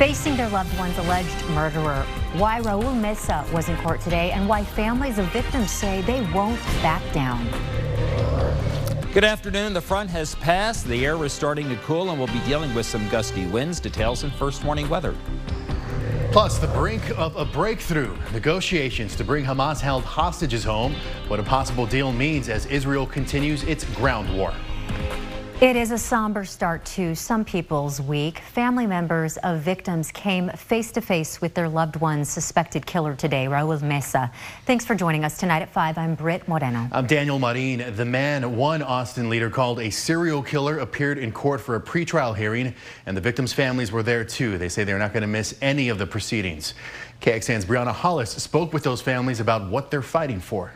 facing their loved one's alleged murderer. Why Raul Meza was in court today and why families of victims say they won't back down. Good afternoon. The front has passed. The air is starting to cool and we'll be dealing with some gusty winds. Details in first warning weather. Plus, the brink of a breakthrough. Negotiations to bring Hamas held hostages home. What a possible deal means as Israel continues its ground war. It is a somber start to some people's week. Family members of victims came face to face with their loved one's suspected killer today, Raul Meza. Thanks for joining us tonight at 5. I'm Britt Moreno. I'm Daniel Marin. The man one Austin leader called a serial killer appeared in court for a pretrial hearing, and the victims' families were there too. They say they're not going to miss any of the proceedings. KXAN's Brianna Hollis spoke with those families about what they're fighting for.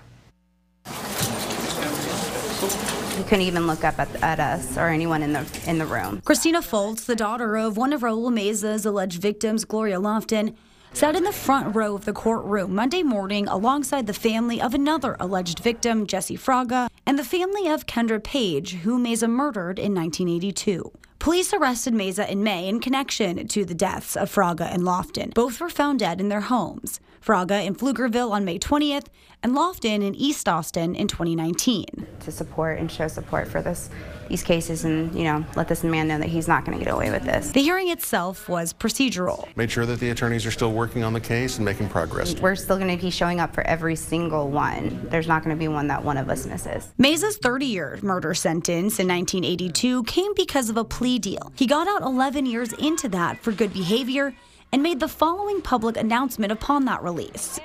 Couldn't even look up at, at, us or anyone in the in the room. Christina Foltz, the daughter of one of Raul Meza's alleged victims, Gloria Lofton, sat in the front row of the courtroom Monday morning alongside the family of another alleged victim, Jesse Fraga, and the family of Kendra Page, who Meza murdered in 1982. Police arrested Meza in May in connection to the deaths of Fraga and Lofton. Both were found dead in their homes. Fraga in Pflugerville on May 20th and Lofton in East Austin in 2019. To support and show support for this these cases and, you know, let this man know that he's not going to get away with this. The hearing itself was procedural. Made sure that the attorneys are still working on the case and making progress. We're still going to be showing up for every single one. There's not going to be one that one of us misses. Meza's 30-year murder sentence in 1982 came because of a plea deal. He got out 11 years into that for good behavior and made the following public announcement upon that release.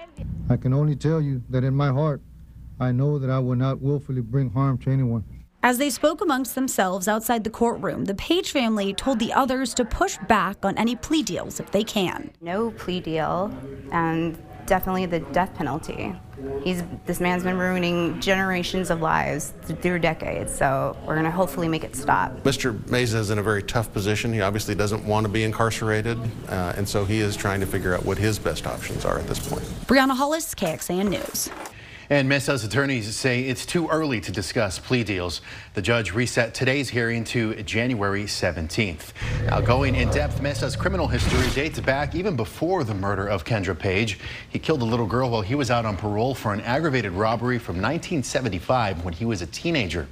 I can only tell you that in my heart, I know that I will not willfully bring harm to anyone. As they spoke amongst themselves outside the courtroom, the Page family told the others to push back on any plea deals if they can. No plea deal, and definitely the death penalty. He's this man's been ruining generations of lives through decades, so we're going to hopefully make it stop. Mr. Meza is in a very tough position. He obviously doesn't want to be incarcerated, uh, and so he is trying to figure out what his best options are at this point. Brianna Hollis, KXAN News. And Meza's attorneys say it's too early to discuss plea deals. The judge reset today's hearing to January 17th. Now, going in depth, Meza's criminal history dates back even before the murder of Kendra Page. He killed a little girl while he was out on parole for an aggravated robbery from 1975 when he was a teenager.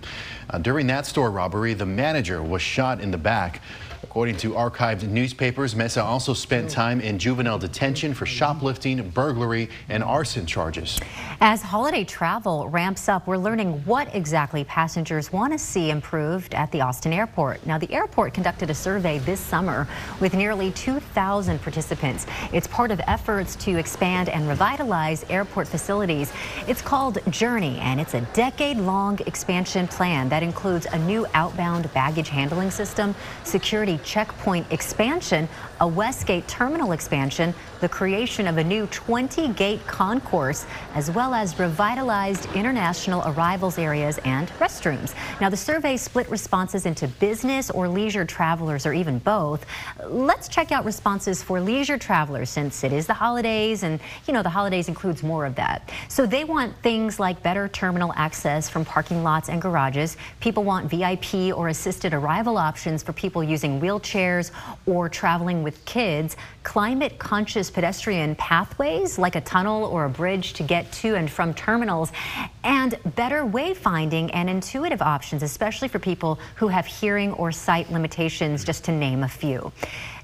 Uh, during that store robbery, the manager was shot in the back. According to archived newspapers, Meza also spent mm. time in juvenile detention for shoplifting, burglary, and arson charges. As holiday travel ramps up, we're learning what exactly passengers want to see improved at the Austin airport. Now, the airport conducted a survey this summer with nearly 2,000 participants. It's part of efforts to expand and revitalize airport facilities. It's called Journey, and it's a decade-long expansion plan that includes a new outbound baggage handling system, security checkpoint expansion, a Westgate terminal expansion, the creation of a new 20-gate concourse, as well as revitalized international arrivals areas and restrooms. Now, the survey split responses into business or leisure travelers, or even both. Let's check out responses for leisure travelers, since it is the holidays, and, you know, the holidays includes more of that. So they want things like better terminal access from parking lots and garages. People want VIP or assisted arrival options for people using wheelchairs or traveling with kids, climate conscious pedestrian pathways like a tunnel or a bridge to get to and from terminals, and better wayfinding and intuitive options, especially for people who have hearing or sight limitations, just to name a few.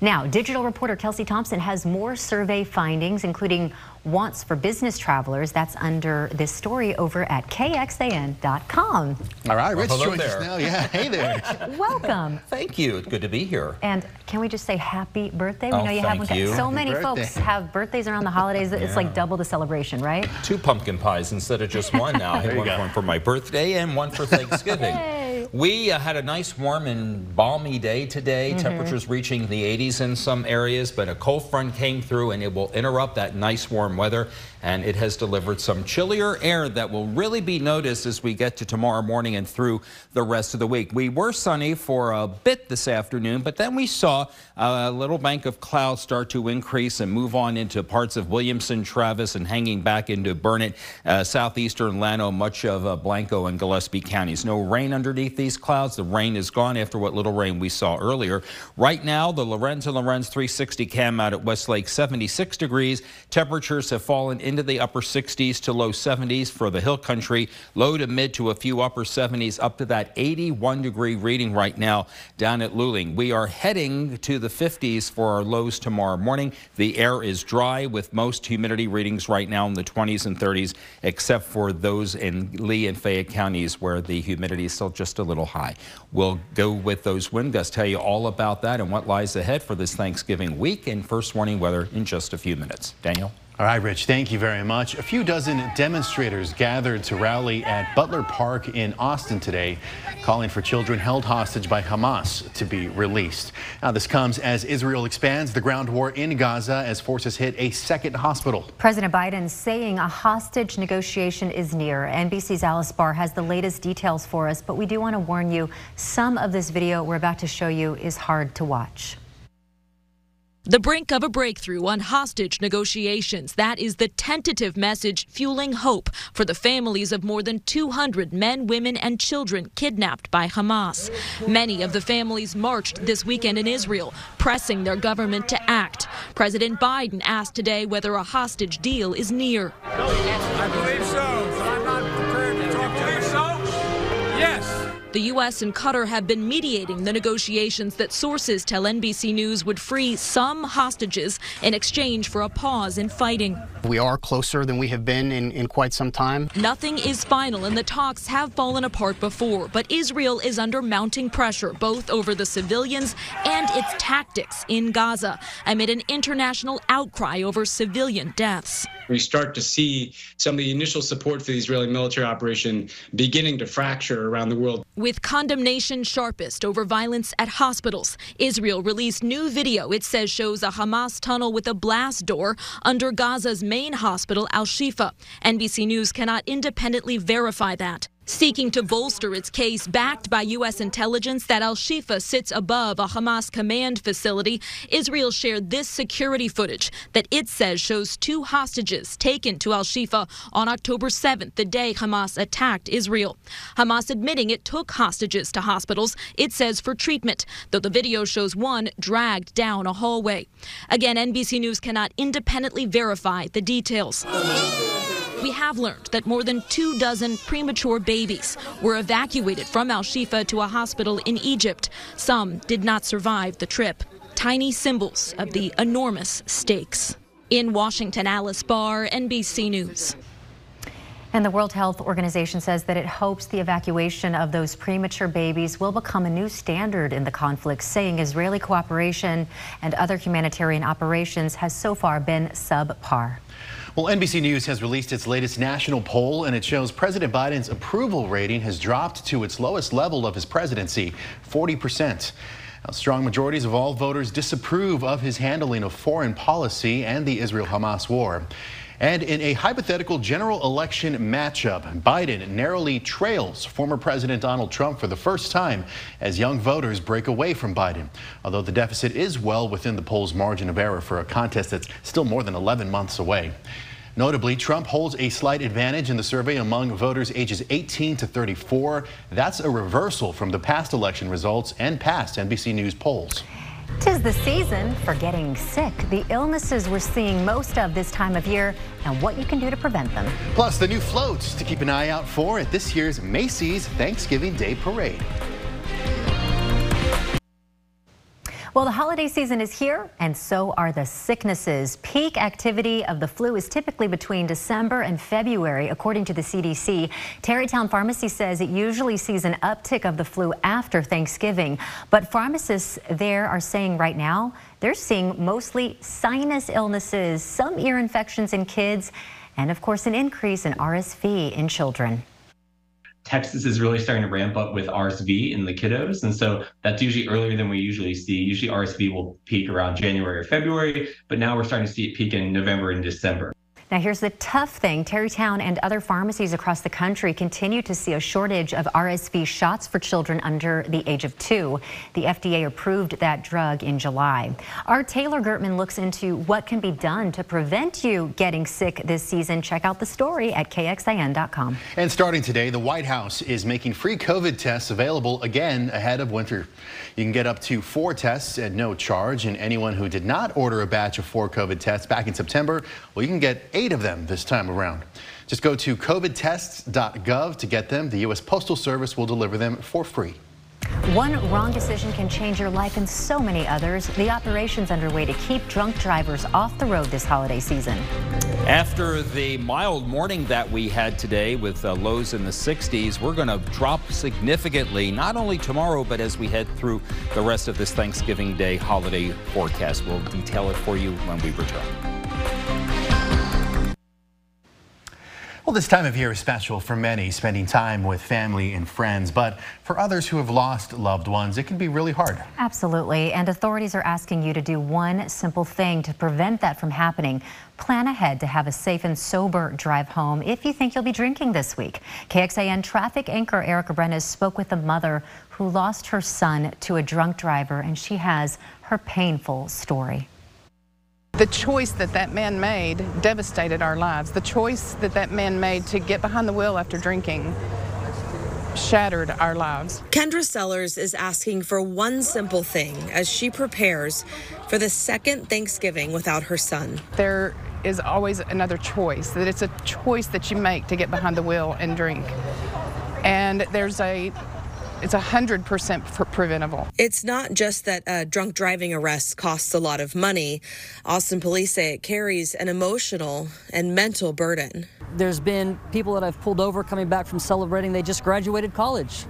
Now, digital reporter Kelsey Thompson has more survey findings, including wants for business travelers. That's under this story over at KXAN.com. All right, Rich well, joins us now. Yeah, hey there. Welcome. Thank you. It's good to be here. And can we just say happy birthday? We oh, know you have one. You. So happy many birthday. folks have birthdays around the holidays. It's like double the celebration, right? Two pumpkin pies instead of just one now. I had one, one for my birthday and one for Thanksgiving. We uh, had a nice warm and balmy day today. Mm -hmm. Temperatures reaching the 80s in some areas, but a cold front came through and it will interrupt that nice warm weather and it has delivered some chillier air that will really be noticed as we get to tomorrow morning and through the rest of the week. We were sunny for a bit this afternoon, but then we saw a little bank of clouds start to increase and move on into parts of Williamson, Travis, and hanging back into Burnet, uh, southeastern Llano, much of uh, Blanco and Gillespie counties. No rain underneath these clouds. The rain is gone after what little rain we saw earlier. Right now, the Lorenz and Lorenz 360 cam out at Westlake 76 degrees. Temperatures have fallen into the upper 60s to low 70s for the hill country, low to mid to a few upper 70s up to that 81 degree reading right now down at Luling. We are heading to the 50s for our lows tomorrow morning. The air is dry with most humidity readings right now in the 20s and 30s, except for those in Lee and Fayette counties where the humidity is still just a little high. We'll go with those wind gusts, tell you all about that and what lies ahead for this Thanksgiving week and first warning weather in just a few minutes. Daniel? All right, Rich, thank you very much. A few dozen demonstrators gathered to rally at Butler Park in Austin today, calling for children held hostage by Hamas to be released. Now, this comes as Israel expands the ground war in Gaza as forces hit a second hospital. President Biden saying a hostage negotiation is near. NBC's Alice Barr has the latest details for us, but we do want to warn you some of this video we're about to show you is hard to watch. The brink of a breakthrough on hostage negotiations. That is the tentative message fueling hope for the families of more than 200 men, women, and children kidnapped by Hamas. Many of the families marched this weekend in Israel, pressing their government to act. President Biden asked today whether a hostage deal is near. The U.S. and Qatar have been mediating the negotiations that sources tell NBC News would free some hostages in exchange for a pause in fighting. We are closer than we have been in, in quite some time. Nothing is final, and the talks have fallen apart before, but Israel is under mounting pressure, both over the civilians and its tactics in Gaza, amid an international outcry over civilian deaths. We start to see some of the initial support for the Israeli military operation beginning to fracture around the world. With condemnation sharpest over violence at hospitals, Israel released new video it says shows a Hamas tunnel with a blast door under Gaza's main hospital, Al Shifa. NBC News cannot independently verify that seeking to bolster its case backed by U.S. intelligence that Al Shifa sits above a Hamas command facility. Israel shared this security footage that it says shows two hostages taken to Al Shifa on October 7th, the day Hamas attacked Israel. Hamas admitting it took hostages to hospitals, it says for treatment, though the video shows one dragged down a hallway. Again, NBC News cannot independently verify the details we have learned that more than two dozen premature babies were evacuated from Al Shifa to a hospital in Egypt. Some did not survive the trip. Tiny symbols of the enormous stakes. In Washington, Alice Barr, NBC News. And the World Health Organization says that it hopes the evacuation of those premature babies will become a new standard in the conflict, saying Israeli cooperation and other humanitarian operations has so far been subpar. Well, NBC News has released its latest national poll, and it shows President Biden's approval rating has dropped to its lowest level of his presidency, 40%. Now, strong majorities of all voters disapprove of his handling of foreign policy and the Israel-Hamas war. And in a hypothetical general election matchup, Biden narrowly trails former President Donald Trump for the first time as young voters break away from Biden. Although the deficit is well within the poll's margin of error for a contest that's still more than 11 months away. Notably, Trump holds a slight advantage in the survey among voters ages 18 to 34. That's a reversal from the past election results and past NBC News polls. Tis the season for getting sick. The illnesses we're seeing most of this time of year and what you can do to prevent them. Plus, the new floats to keep an eye out for at this year's Macy's Thanksgiving Day Parade. Well, the holiday season is here, and so are the sicknesses. Peak activity of the flu is typically between December and February, according to the CDC. Tarrytown Pharmacy says it usually sees an uptick of the flu after Thanksgiving, but pharmacists there are saying right now they're seeing mostly sinus illnesses, some ear infections in kids, and of course an increase in RSV in children. Texas is really starting to ramp up with RSV in the kiddos. And so that's usually earlier than we usually see. Usually RSV will peak around January or February, but now we're starting to see it peak in November and December. Now, here's the tough thing Tarrytown and other pharmacies across the country continue to see a shortage of RSV shots for children under the age of two. The FDA approved that drug in July. Our Taylor Gertman looks into what can be done to prevent you getting sick this season. Check out the story at KXAN.com. And starting today, the White House is making free COVID tests available again ahead of winter. You can get up to four tests at no charge, and anyone who did not order a batch of four COVID tests back in September, well, you can get eight of them this time around. Just go to covidtests.gov to get them. The U.S. Postal Service will deliver them for free. One wrong decision can change your life and so many others. The operation's underway to keep drunk drivers off the road this holiday season. After the mild morning that we had today with uh, lows in the 60s, we're going to drop significantly, not only tomorrow, but as we head through the rest of this Thanksgiving Day holiday forecast. We'll detail it for you when we return. Well, this time of year is special for many, spending time with family and friends. But for others who have lost loved ones, it can be really hard. Absolutely. And authorities are asking you to do one simple thing to prevent that from happening. Plan ahead to have a safe and sober drive home if you think you'll be drinking this week. KXAN traffic anchor Erica Brenes spoke with a mother who lost her son to a drunk driver, and she has her painful story. The choice that that man made devastated our lives. The choice that that man made to get behind the wheel after drinking shattered our lives. Kendra Sellers is asking for one simple thing as she prepares for the second Thanksgiving without her son. There is always another choice, that it's a choice that you make to get behind the wheel and drink. And there's a it's 100% preventable. It's not just that a drunk driving arrests costs a lot of money. Austin police say it carries an emotional and mental burden. There's been people that I've pulled over coming back from celebrating they just graduated college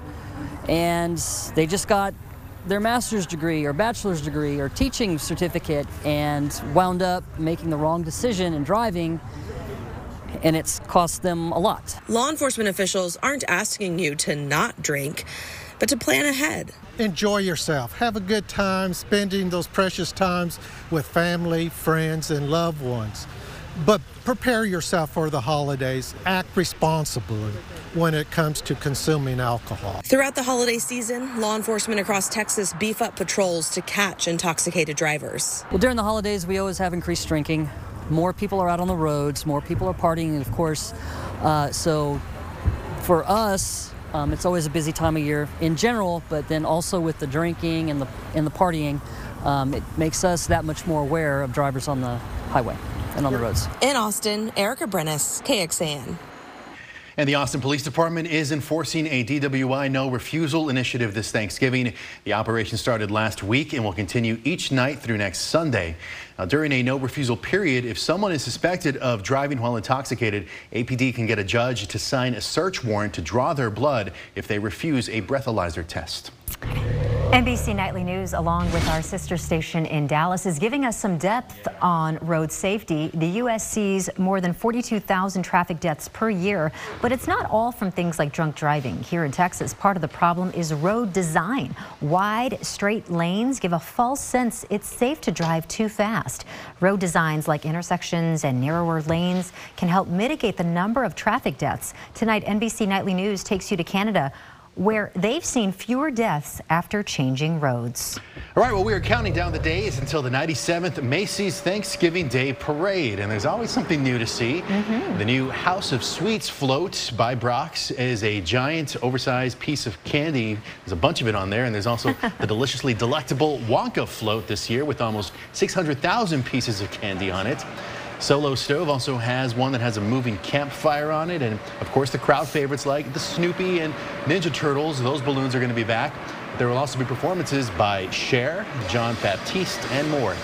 and they just got their master's degree or bachelor's degree or teaching certificate and wound up making the wrong decision and driving and it's cost them a lot. Law enforcement officials aren't asking you to not drink but to plan ahead. Enjoy yourself. Have a good time spending those precious times with family, friends, and loved ones. But prepare yourself for the holidays. Act responsibly when it comes to consuming alcohol. Throughout the holiday season, law enforcement across Texas beef up patrols to catch intoxicated drivers. Well, during the holidays, we always have increased drinking. More people are out on the roads, more people are partying, and of course. Uh, so for us, um, it's always a busy time of year in general, but then also with the drinking and the and the partying, um, it makes us that much more aware of drivers on the highway and on the roads. In Austin, Erica Brenes, KXAN. And the Austin Police Department is enforcing a DWI no refusal initiative this Thanksgiving. The operation started last week and will continue each night through next Sunday. Now, during a no refusal period, if someone is suspected of driving while intoxicated, APD can get a judge to sign a search warrant to draw their blood if they refuse a breathalyzer test. NBC Nightly News, along with our sister station in Dallas, is giving us some depth on road safety. The U.S. sees more than 42,000 traffic deaths per year, but it's not all from things like drunk driving. Here in Texas, part of the problem is road design. Wide, straight lanes give a false sense it's safe to drive too fast. Road designs like intersections and narrower lanes can help mitigate the number of traffic deaths. Tonight, NBC Nightly News takes you to Canada where they've seen fewer deaths after changing roads. All right, well, we are counting down the days until the 97th Macy's Thanksgiving Day Parade, and there's always something new to see. Mm -hmm. The new House of Sweets float by Brach's is a giant, oversized piece of candy. There's a bunch of it on there, and there's also the deliciously delectable Wonka float this year with almost 600,000 pieces of candy on it. Solo Stove also has one that has a moving campfire on it. And of course, the crowd favorites like the Snoopy and Ninja Turtles. Those balloons are going to be back. There will also be performances by Cher, Jon Batiste, and more.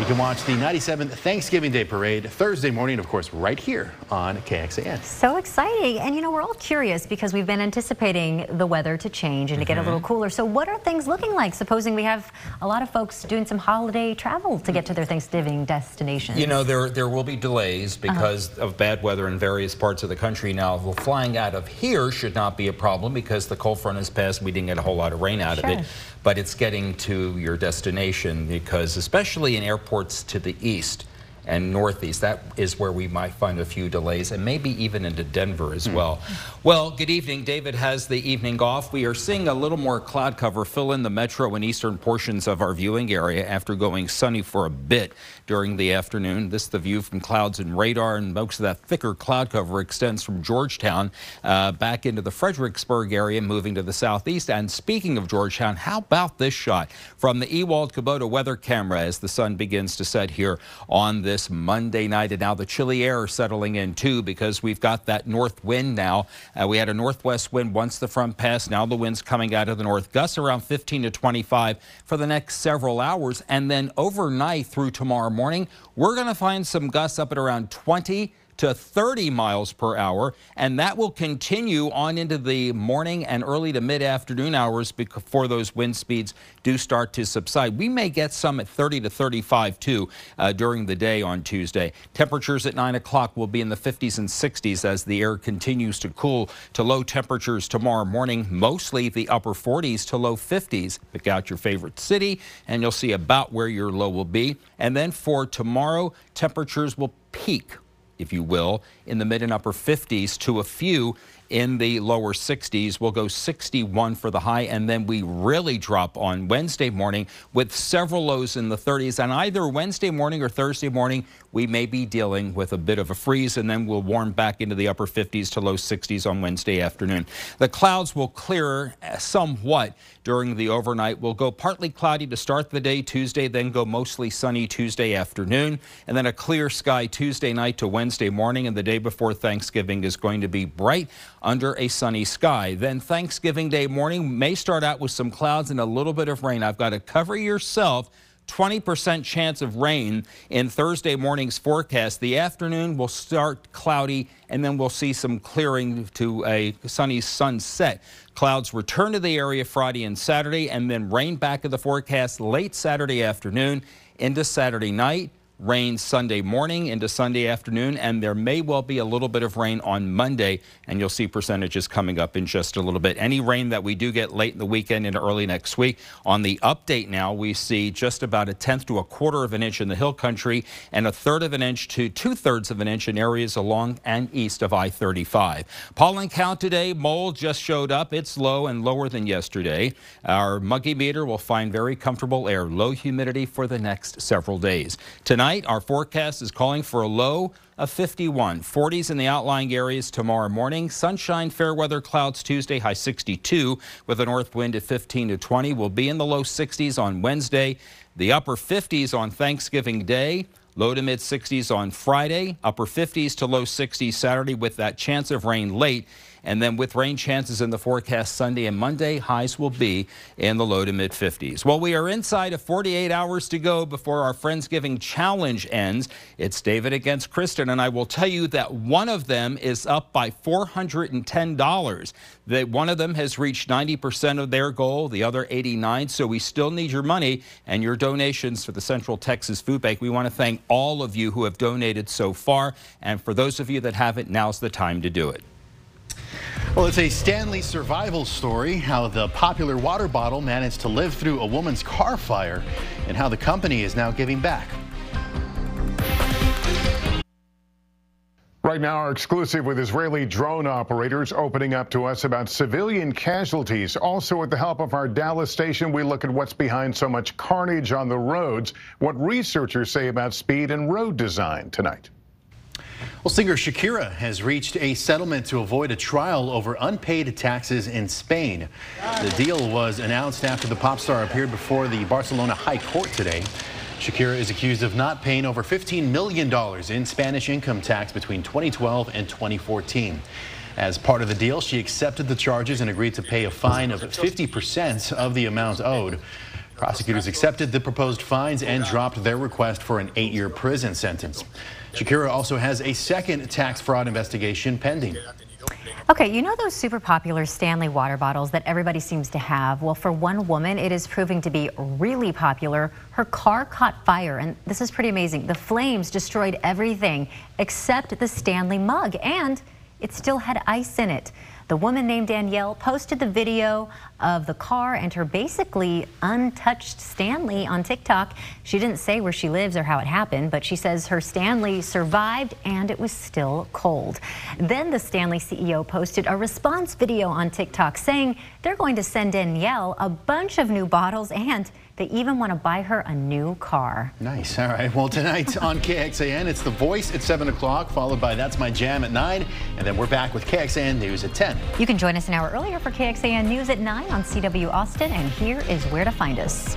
You can watch the 97th Thanksgiving Day Parade Thursday morning, of course, right here on KXAN. So exciting. And, you know, we're all curious because we've been anticipating the weather to change and to mm -hmm. get a little mm-hmm. cooler. So what are things looking like, supposing we have a lot of folks doing some holiday travel to get to their Thanksgiving destinations? You know, there, there will be delays uh-huh. because uh -huh. of bad weather in various parts of the country. Now, flying out of here should not be a problem because the cold front has passed. We didn't get a whole lot of rain out sure. of it but it's getting to your destination because especially in airports to the east, and northeast. That is where we might find a few delays and maybe even into Denver as well. Well, good evening. David has the evening off. We are seeing a little more cloud cover fill in the metro and eastern portions of our viewing area after going sunny for a bit during the afternoon. This is the view from clouds and radar, and most of that thicker cloud cover extends from Georgetown uh, back into the Fredericksburg area, moving to the southeast. And speaking of Georgetown, how about this shot from the Ewald Kubota weather camera as the sun begins to set here on this Monday night? And now the chilly air settling in too because we've got that north wind now. Uh, we had a northwest wind once the front passed. Now the wind's coming out of the north, gusts around 15 to 25 for the next several hours. And then overnight through tomorrow morning. We're going to find some gusts up at around 20 to 30 miles per hour, and that will continue on into the morning and early to mid-afternoon hours before those wind speeds do start to subside. We may get some at 30 to 35 too uh, during the day on Tuesday. Temperatures at 9 o'clock will be in the 50s and 60s as the air continues to cool to low temperatures tomorrow morning, mostly the upper 40s to low 50s. Pick out your favorite city, and you'll see about where your low will be. And then for tomorrow, temperatures will peak if you will, in the mid and upper 50s to a few in the lower 60s. We'll go 61 for the high, and then we really drop on Wednesday morning with several lows in the 30s. And either Wednesday morning or Thursday morning, we may be dealing with a bit of a freeze, and then we'll warm back into the upper 50s to low 60s on Wednesday afternoon. The clouds will clear uh, somewhat during the overnight. We'll go partly cloudy to start the day Tuesday, then go mostly sunny Tuesday afternoon, and then a clear sky Tuesday night to Wednesday morning, and the day before Thanksgiving is going to be bright under a sunny sky. Then Thanksgiving Day morning may start out with some clouds and a little bit of rain. I've got to cover yourself 20% chance of rain in Thursday morning's forecast. The afternoon will start cloudy and then we'll see some clearing to a sunny sunset. Clouds return to the area Friday and Saturday and then rain back in the forecast late Saturday afternoon into Saturday night rain Sunday morning into Sunday afternoon, and there may well be a little bit of rain on Monday, and you'll see percentages coming up in just a little bit. Any rain that we do get late in the weekend and early next week. On the update now, we see just about a tenth to a quarter of an inch in the hill country and a third of an inch to two thirds of an inch in areas along and east of I-35. Pollen count today, mold just showed up. It's low and lower than yesterday. Our muggy meter will find very comfortable air, low humidity for the next several days. Tonight, Tonight, our forecast is calling for a low of 51. 40s in the outlying areas tomorrow morning. Sunshine, fair weather clouds Tuesday, high 62 with a north wind at 15 to 20. We'll be in the low 60s on Wednesday. The upper 50s on Thanksgiving Day. Low to mid 60s on Friday, upper 50s to low 60s Saturday with that chance of rain late. And then with rain chances in the forecast Sunday and Monday, highs will be in the low to mid 50s. Well, we are inside of 48 hours to go before our Friendsgiving Challenge ends. It's David against Kristen, and I will tell you that one of them is up by $410. That one of them has reached 90% of their goal, the other 89. So we still need your money and your donations for the Central Texas Food Bank. We want to thank all of you who have donated so far. And for those of you that haven't, now's the time to do it. Well, it's a Stanley survival story, how the popular water bottle managed to live through a woman's car fire and how the company is now giving back. Right now, our exclusive with Israeli drone operators opening up to us about civilian casualties. Also, with the help of our Dallas station, we look at what's behind so much carnage on the roads, what researchers say about speed and road design tonight. Well, singer Shakira has reached a settlement to avoid a trial over unpaid taxes in Spain. The deal was announced after the pop star appeared before the Barcelona High Court today. Shakira is accused of not paying over $15 million in Spanish income tax between 2012 and 2014. As part of the deal, she accepted the charges and agreed to pay a fine of 50% of the amount owed. Prosecutors accepted the proposed fines and dropped their request for an eight-year prison sentence. Shakira also has a second tax fraud investigation pending. Okay, you know those super popular Stanley water bottles that everybody seems to have? Well, for one woman, it is proving to be really popular. Her car caught fire, and this is pretty amazing. The flames destroyed everything except the Stanley mug, and it still had ice in it. The woman named Danielle posted the video of the car and her basically untouched Stanley on TikTok. She didn't say where she lives or how it happened, but she says her Stanley survived and it was still cold. Then the Stanley CEO posted a response video on TikTok saying they're going to send Danielle a bunch of new bottles and they even want to buy her a new car. Nice. All right. Well, tonight on KXAN, it's The Voice at 7 o'clock, followed by That's My Jam at 9. And then we're back with KXAN News at 10. You can join us an hour earlier for KXAN News at 9 on CW Austin. And here is where to find us.